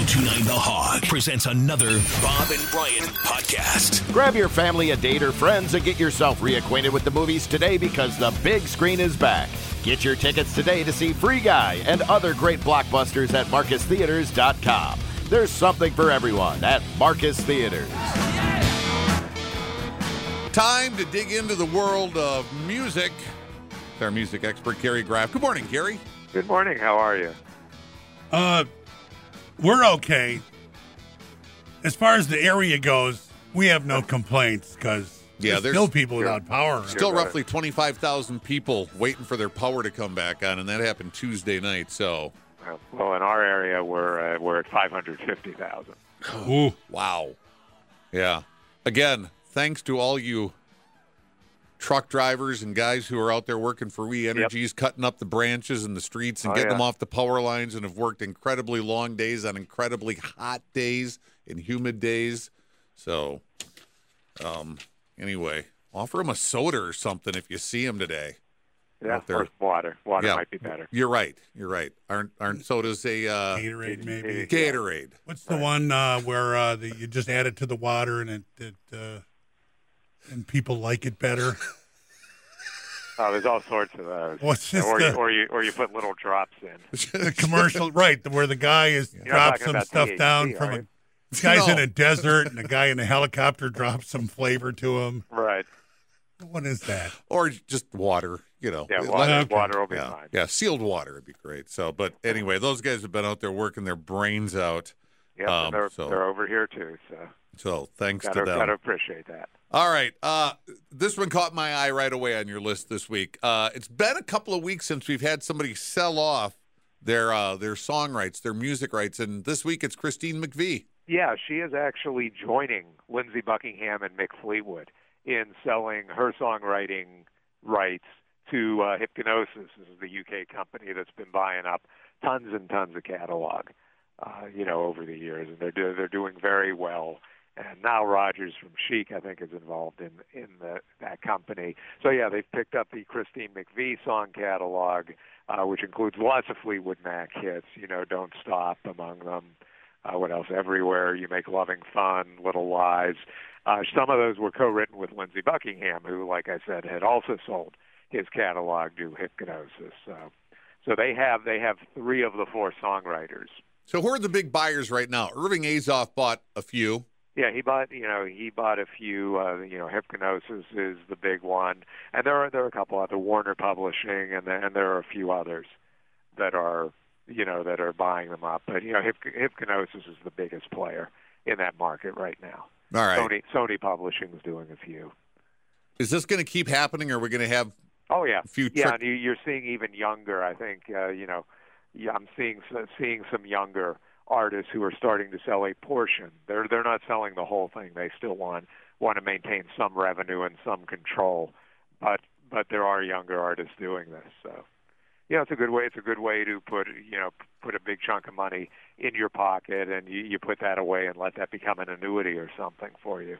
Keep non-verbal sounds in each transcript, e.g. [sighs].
1029 The Hog presents another Bob and Brian podcast. Grab your family, a date, or friends and get yourself reacquainted with the movies today because the big screen is back. Get your tickets today to see Free Guy and other great blockbusters at MarcusTheaters.com. There's something for everyone at Marcus Theaters. Time to dig into the world of music. It's our music expert, Gary Graff. Good morning, Gary. Good morning. How are you? Uh, we're okay. As far as the area goes, we have no complaints because Yeah, there's there's- still people without power. Still right. roughly 25,000 people waiting for their power to come back on, and that happened Tuesday night. So, Well, in our area, we're uh, we're at five hundred fifty thousand. [sighs] Ooh, wow. Yeah. Again, thanks to all you truck drivers and guys who are out there working for We Energies, cutting up the branches in the streets and Oh, getting yeah. them off the power lines, and have worked incredibly long days on incredibly hot days and humid days. So, um, anyway, offer them a soda or something if you see them today. Yeah, Out there. or water. Water Yeah. might be better. You're right. You're right. Aren't aren't sodas a uh, Gatorade maybe. Gatorade? What's the one uh, where uh, the, you just add it to the water and it, it uh, and people like it better? Oh, there's all sorts of those. What's this? or, you, or you or you put little drops in. [laughs] the commercial, right? Where the guy is You're drops some stuff THC, down from right? a. This guy's in a desert, and a guy in a helicopter drops some flavor to him. Right. What is that? Or just water? You know. Yeah, water. Okay. Water will be yeah, fine. yeah, sealed water would be great. So, but anyway, those guys have been out there working their brains out. Yep, Um, they're so- they're over here too. So So, thanks gotta to them. gotta appreciate that. All right. Uh, this one caught my eye right away on your list this week. Uh, it's been a couple of weeks since we've had somebody sell off their uh, their song rights, their music rights, and this week it's Christine McVie. Yeah, she is actually joining Lindsey Buckingham and Mick Fleetwood in selling her songwriting rights to uh, Hipgnosis. This is the UK company that's been buying up tons and tons of catalog, uh, you know, over the years, and they're do- they're doing very well. And now Rodgers from Chic, I think, is involved in in the, that company. So yeah, they've picked up the Christine McVie song catalog, uh, which includes lots of Fleetwood Mac hits. You know, "Don't Stop" among them. Uh, what else? Everywhere you make loving fun, little lies. Uh, some of those were co-written with Lindsey Buckingham, who, like I said, had also sold his catalog to Hipgnosis. So, so they have they have three of the four songwriters. So, who are the big buyers right now? Irving Azoff bought a few. Yeah, he bought you know he bought a few. Uh, you know, Hipgnosis is the big one, and there are there are a couple other Warner Publishing, and then, and there are a few others that are you know that are buying them up. But you know, Hyp- Hipgnosis is the biggest player in that market right now. All right. Sony Sony Publishing is doing a few. Is this going to keep happening, or are we going to have Oh yeah, a few? yeah. trick- you, you're seeing even younger. I think uh, you know, yeah, I'm seeing seeing some younger artists who are starting to sell a portion. They're they're not selling the whole thing. They still want want to maintain some revenue and some control, but but there are younger artists doing this. So. Yeah, it's a good way. It's a good way to put you know put a big chunk of money in your pocket, and you, you put that away and let that become an annuity or something for you.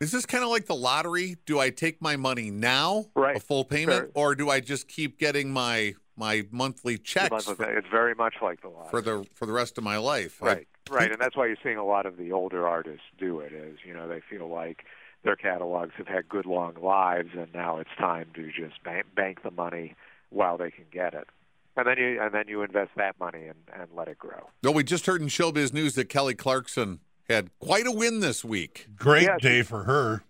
Is this kind of like the lottery? Do I take my money now, Right. a full payment, Sure. or do I just keep getting my my monthly checks for, It's very much like the lottery. for the for the rest of my life? I Right, right, and that's why you're seeing a lot of the older artists do it. Is you know they feel like their catalogs have had good long lives, and now it's time to just bank, bank the money while they can get it, and then you and then you invest that money and, and let it grow. No, we just heard in showbiz news that Kelly Clarkson had quite a win this week. Great Yeah, she- day for her.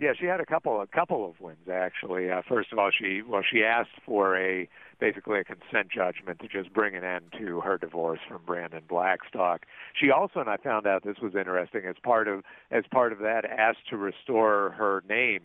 Yeah, she had a couple a couple of wins actually. Uh, first of all, she well she asked for a basically a consent judgment to just bring an end to her divorce from Brandon Blackstock. She also, and I found out this was interesting, as part of as part of that, asked to restore her name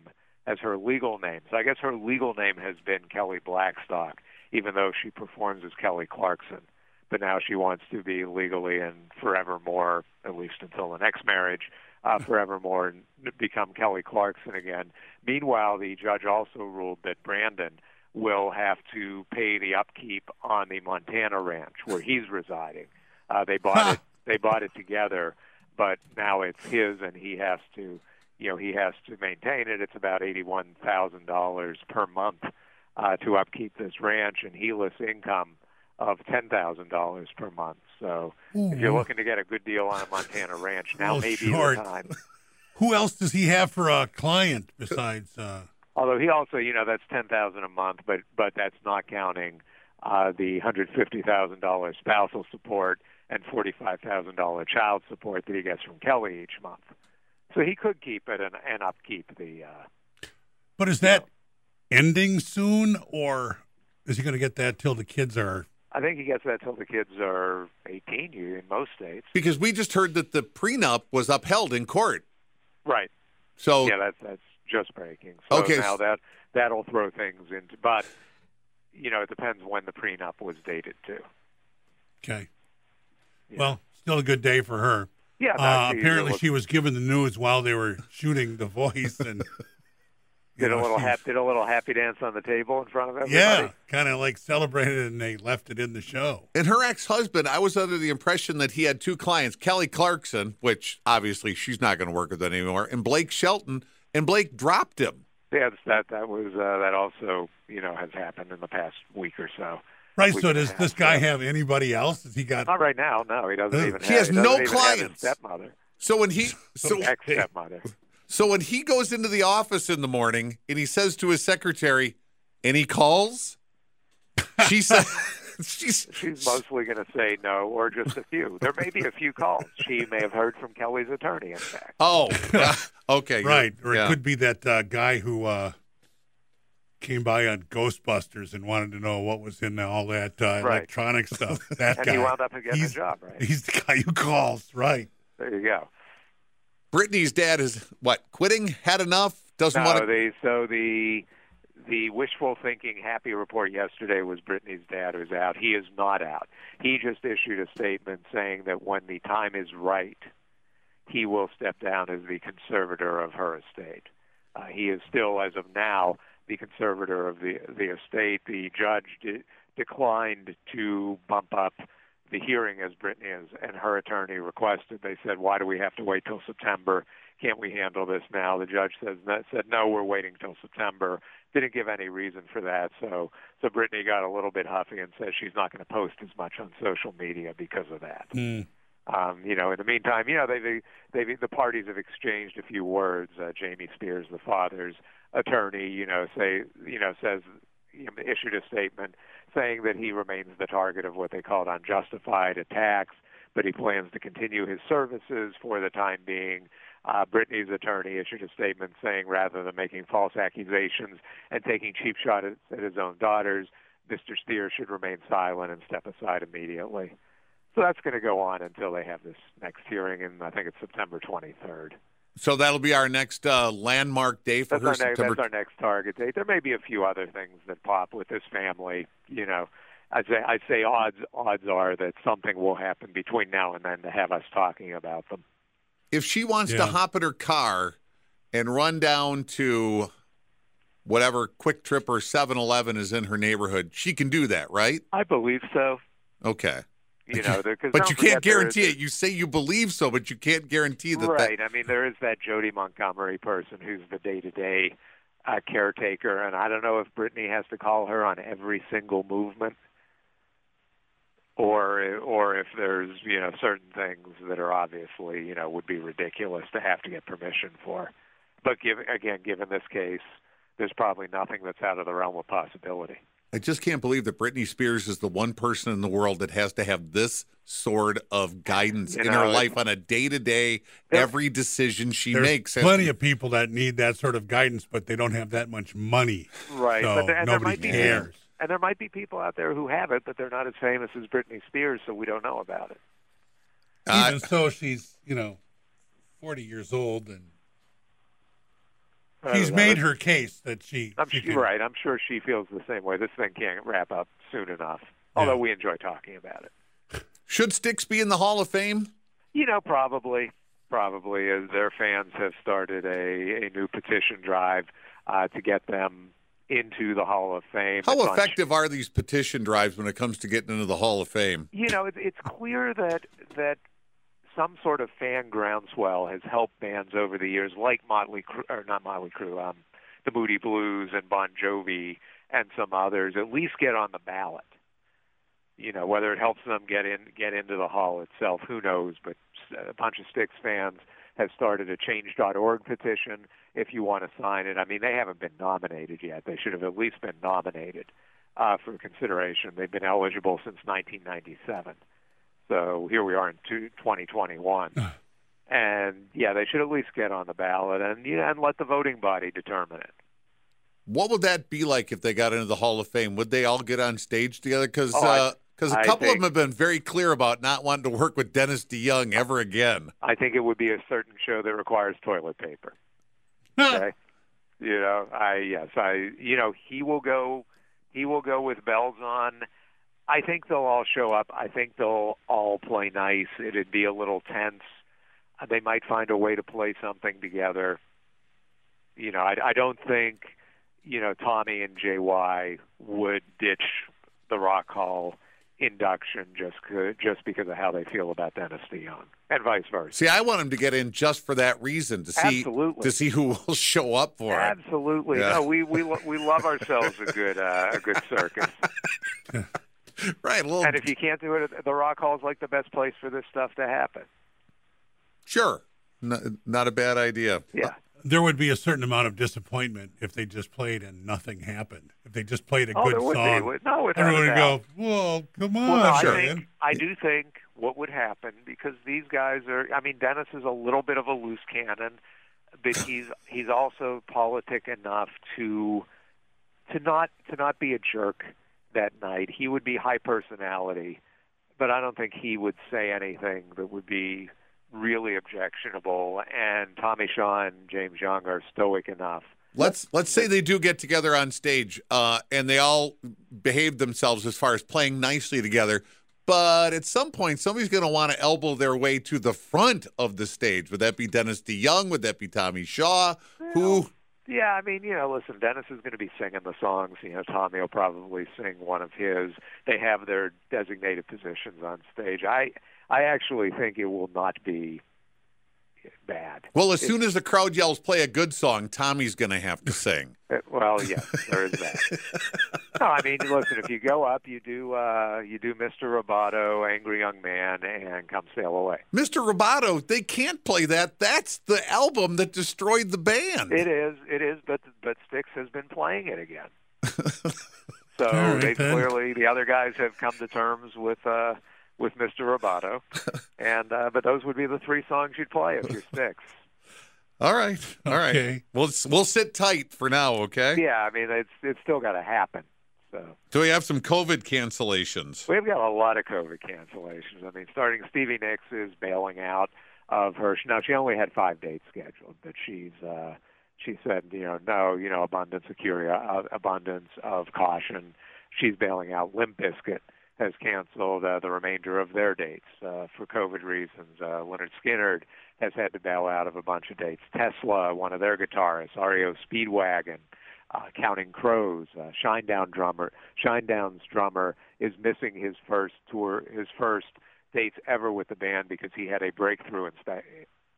as her legal name. So I guess her legal name has been Kelly Blackstock, even though she performs as Kelly Clarkson. But now she wants to be legally and forevermore, at least until the next marriage, uh, forevermore and become Kelly Clarkson again. Meanwhile, the judge also ruled that Brandon will have to pay the upkeep on the Montana ranch where he's residing. Uh, they bought it. They bought it together, but now it's his, and he has to, you know, he has to maintain it. It's about eighty-one thousand dollars per month uh, to upkeep this ranch, and Helix Income of ten thousand dollars per month. So if you're looking to get a good deal on a Montana ranch, now Well, may be the time. Who else does he have for a client besides? Uh, Although he also, you know, that's ten thousand a month, but but that's not counting uh, the hundred fifty thousand dollars spousal support and forty five thousand dollar child support that he gets from Kelly each month. So he could keep it and, and upkeep the. Uh, but is that ending soon, or is he going to get that till the kids are? I think he gets that till the kids are eighteen. You in most states, Because we just heard that the prenup was upheld in court. right? So Yeah, that's that's just breaking. So Okay. now that that'll throw things into, but you know, it depends when the prenup was dated too. Okay. Yeah. Well, still a good day for her. Yeah, Uh, apparently, she was given the news while they were shooting The Voice, and you [laughs] did a know, little she's- hap- did a little happy dance on the table in front of everybody. Yeah, kind of like celebrated, and they left it in the show. And her ex husband, I was under the impression that he had two clients Kelly Clarkson, which obviously she's not going to work with that anymore, and Blake Shelton, and Blake dropped him. Yeah, that that was uh, that also you know has happened in the past week or so. Right. So does this guy that. have anybody else? Has he got? Not right now. No, he doesn't Ugh. even. He have, has doesn't no even have his clients. stepmother, So when he [laughs] so, ex stepmother. So when he goes into the office in the morning and he says to his secretary, "Any calls?" She [laughs] said, "She's She's mostly going to say no, or just a few. There may be a few calls. She may have heard from Kelly's attorney. In fact, oh [laughs] okay Right. Or yeah. it could be that uh, guy who uh, came by on Ghostbusters and wanted to know what was in all that uh, Right. electronic stuff. [laughs] That and guy. he wound up getting a job. Right He's the guy who calls. Right. there, you go. Britney's dad is what quitting, had enough, doesn't No, want to. they so the the wishful thinking happy report yesterday was Britney's dad is out. He is not out. He just issued a statement saying that when the time is right, he will step down as the conservator of her estate. Uh, he is still, as of now, the conservator of the the estate. The judge de- declined to bump up the hearing as Britney is, and her attorney requested. They said, "Why do we have to wait till September? Can't we handle this now?" The judge says said, "No, we're waiting till September." Didn't give any reason for that. So, so Britney got a little bit huffy and says she's not going to post as much on social media because of that. Mm. Um, you know, in the meantime, you know, they they they the parties have exchanged a few words. Uh, Jamie Spears, the father's attorney, you know, say you know says you know, issued a statement saying that he remains the target of what they called unjustified attacks, but he plans to continue his services for the time being. Uh, Britney's attorney issued a statement saying rather than making false accusations and taking cheap shots at, at his own daughters, Mr. Steer should remain silent and step aside immediately. So that's going to go on until they have this next hearing, and I think it's September 23rd. So that'll be our next uh, landmark day for That's her. our, next, September. that's our next target date. There may be a few other things that pop with this family. You know, I'd say I'd say odds odds are that something will happen between now and then to have us talking about them. if she wants Yeah. to hop in her car and run down to whatever QuikTrip or 7-Eleven is in her neighborhood, she can do that, right? I believe so. Okay. You know, But you can't guarantee it. You say you believe so, but you can't guarantee that. right. That, I mean, there is that Jodi Montgomery person who's the day-to-day uh, caretaker, and I don't know if Britney has to call her on every single movement, or or if there's you know certain things that are obviously you know would be ridiculous to have to get permission for. But given again, given this case, there's probably nothing that's out of the realm of possibility. I just can't believe that Britney Spears is the one person in the world that has to have this sort of guidance You in know, her life on a day to day, every decision she There's makes. has plenty of people that need that sort of guidance, but they don't have that much money. Right, So but there, and there nobody might be cares. and there might be people out there who have it, but they're not as famous as Britney Spears, so we don't know about it. Uh, Even so, she's you know, forty years old, and I she's made her case that she. I'm she sure, right. I'm sure she feels the same way. This thing can't wrap up soon enough. Although we enjoy talking about it. Should Styx be in the Hall of Fame? You know, probably, probably, as their fans have started a, a new petition drive uh, to get them into the Hall of Fame. How It's effective are these petition drives when it comes to getting into the Hall of Fame? You know, it, it's clear that that some sort of fan groundswell has helped bands over the years, like Motley Crue, or not Motley Crue, um, the Moody Blues and Bon Jovi and some others, at least get on the ballot. you know whether it helps them get in get into the hall itself, who knows? But a bunch of Styx fans have started a Change.org petition. If you want to sign it, I mean they haven't been nominated yet. They should have at least been nominated uh, for consideration. They've been eligible since 1997. So here we are in two, 2021. Ah. and yeah, they should at least get on the ballot and you know, and let the voting body determine it. What would that be like if they got into the Hall of Fame? Would they all get on stage together? Because Oh, I- uh, because a couple of them have been very clear about not wanting to work with Dennis DeYoung ever again. I think it would be a certain show that requires toilet paper. Okay. you know, I yes, I you know, he will go he will go with bells on. I think they'll all show up. I think they'll all play nice. It'd be a little tense. Uh, They might find a way to play something together. You know, I, I don't think, you know, Tommy and JY would ditch the Rock Hall induction just just because of how they feel about Dennis DeYoung, and vice versa. See, I want him to get in just for that reason to see Absolutely. to see who [laughs] will show up for it. Absolutely. Yeah. No, we we lo- we love ourselves a good uh, a good circus. [laughs] [laughs] Right, a little And if you can't do it, the Rock Hall is like the best place for this stuff to happen. sure, N- not a bad idea. Yeah. Uh, there would be a certain amount of disappointment if they just played and nothing happened. If they just played a Oh, good there would be. song, Would- No, without everyone would go, "Whoa, come on, Well, no, I Sure. man." think I do think what would happen because these guys are. I mean, Dennis is a little bit of a loose cannon, but [laughs] he's he's also politic enough to to not to not be a jerk that night. He would be high personality, but I don't think he would say anything that would be really objectionable. And Tommy Shaw and James Young are stoic enough. Let's let's say they do get together on stage, uh, and they all behave themselves as far as playing nicely together. But at some point, somebody's going to want to elbow their way to the front of the stage. Would that be Dennis DeYoung? Would that be Tommy Shaw? Who? Yeah, I mean, you know, listen, Dennis is going to be singing the songs. You know, Tommy will probably sing one of his. They have their designated positions on stage. I, I actually think it will not be bad. Well, as soon as the crowd yells, "Play a good song," Tommy's going to have to sing. Well, yes, there is that. [laughs] no, I mean, listen, if you go up, you do, uh, you do Mr. Roboto, Angry Young Man, and Come Sail Away. Mr. Roboto, they can't play that. That's the album that destroyed the band. It is, it is, but but Styx has been playing it again. [laughs] so All right, they then. clearly the other guys have come to terms with uh, with Mr. Roboto, [laughs] and uh, but those would be the three songs you'd play if you're Styx. all right, all right. Okay. We'll we'll sit tight for now, okay? Yeah, I mean it's it's still got to happen. So Do we have some COVID cancellations? we've got a lot of COVID cancellations. I mean, starting Stevie Nicks is bailing out of her. Now she only had five dates scheduled, but she's uh, she said, you know, no, you know, abundance of curia, uh, abundance of caution. She's bailing out. Limp Bizkit has canceled uh, the remainder of their dates uh, for COVID reasons. Uh, Lynyrd Skynyrd has had to bail out of a bunch of dates. Tesla, one of their guitarists, REO Speedwagon, uh, Counting Crows, uh, Shinedown drummer, Shinedown's drummer is missing his first tour, his first dates ever with the band because he had a breakthrough inspe-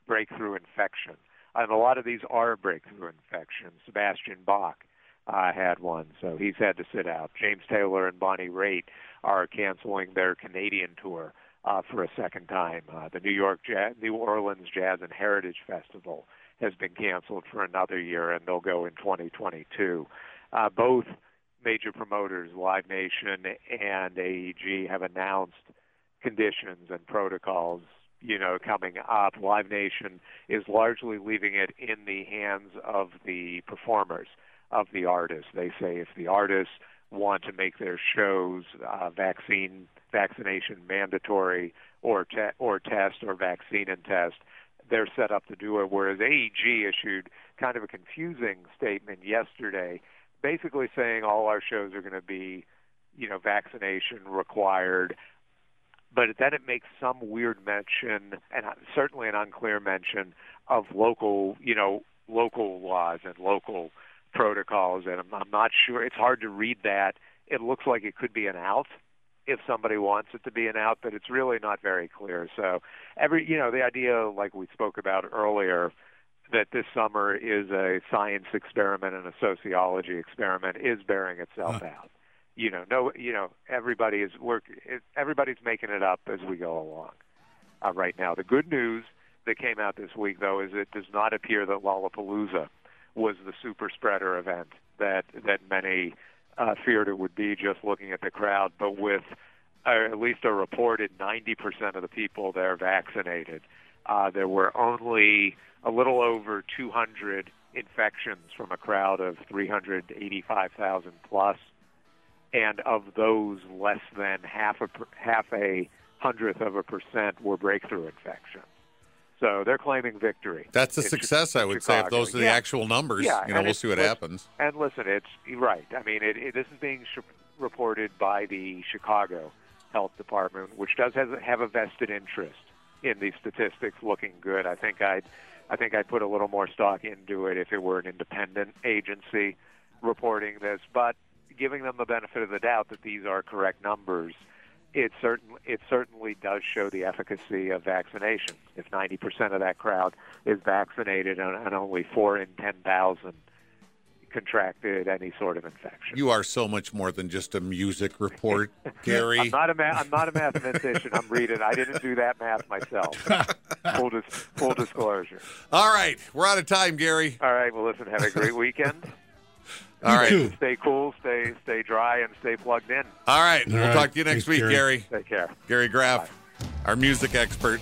breakthrough infection. And a lot of these are breakthrough infections. Sebastian Bach uh, had one, so he's had to sit out. James Taylor and Bonnie Raitt are canceling their Canadian tour uh, for a second time. Uh, the New York Jazz, New Orleans Jazz and Heritage Festival has been canceled for another year, and they'll go in 2022. Uh, both major promoters, Live Nation and AEG, have announced conditions and protocols, you know, coming up. Live Nation is largely leaving it in the hands of the performers, of the artists. They say if the artists want to make their shows uh, vaccine vaccination mandatory or te- or test or vaccine and test, they're set up to do it. Whereas AEG issued kind of a confusing statement yesterday, basically saying all our shows are going to be, you know, vaccination required. But then it makes some weird mention, and certainly an unclear mention of local, you know, local laws and local protocols. And I'm, I'm not sure. It's hard to read that. It looks like it could be an out if somebody wants it to be an out, but it's really not very clear. So every, you know, the idea, like we spoke about earlier, that this summer is a science experiment and a sociology experiment is bearing itself out. you know, no, you know, everybody is work. Everybody's making it up as we go along. Uh, right now, the good news that came out this week, though, is it does not appear that Lollapalooza was the super spreader event that that many uh, feared it would be, just looking at the crowd. But with uh, at least a reported 90% of the people there vaccinated, uh, there were only a little over 200 infections from a crowd of 385,000 plus, and of those, less than half a half a hundredth of a percent were breakthrough infections. So they're claiming victory. That's a success, I would say, if those are the yeah. actual numbers. Yeah, you know, and we'll see what happens. And listen, it's right. I mean, it, it, this is being sh- reported by the Chicago Health Department, which does have, have a vested interest in these statistics looking good. I think I'd, I think I'd put a little more stock into it if it were an independent agency reporting this. But giving them the benefit of the doubt that these are correct numbers, it certain it certainly does show the efficacy of vaccination. If 90% of that crowd is vaccinated and, and only four in 10,000 contracted any sort of infection. You are so much more than just a music report, [laughs] Gary. I'm not a ma- I'm not a mathematician. I'm reading. I didn't do that math myself. [laughs] full, dis- full disclosure. All right, we're out of time, Gary. All right. Well, listen. Have a great weekend. All right, too. Stay cool. Stay stay dry and stay plugged in. all right. All we'll right. talk to you next Thanks, week, Gary. Gary. Take care. Gary Graff, our music expert.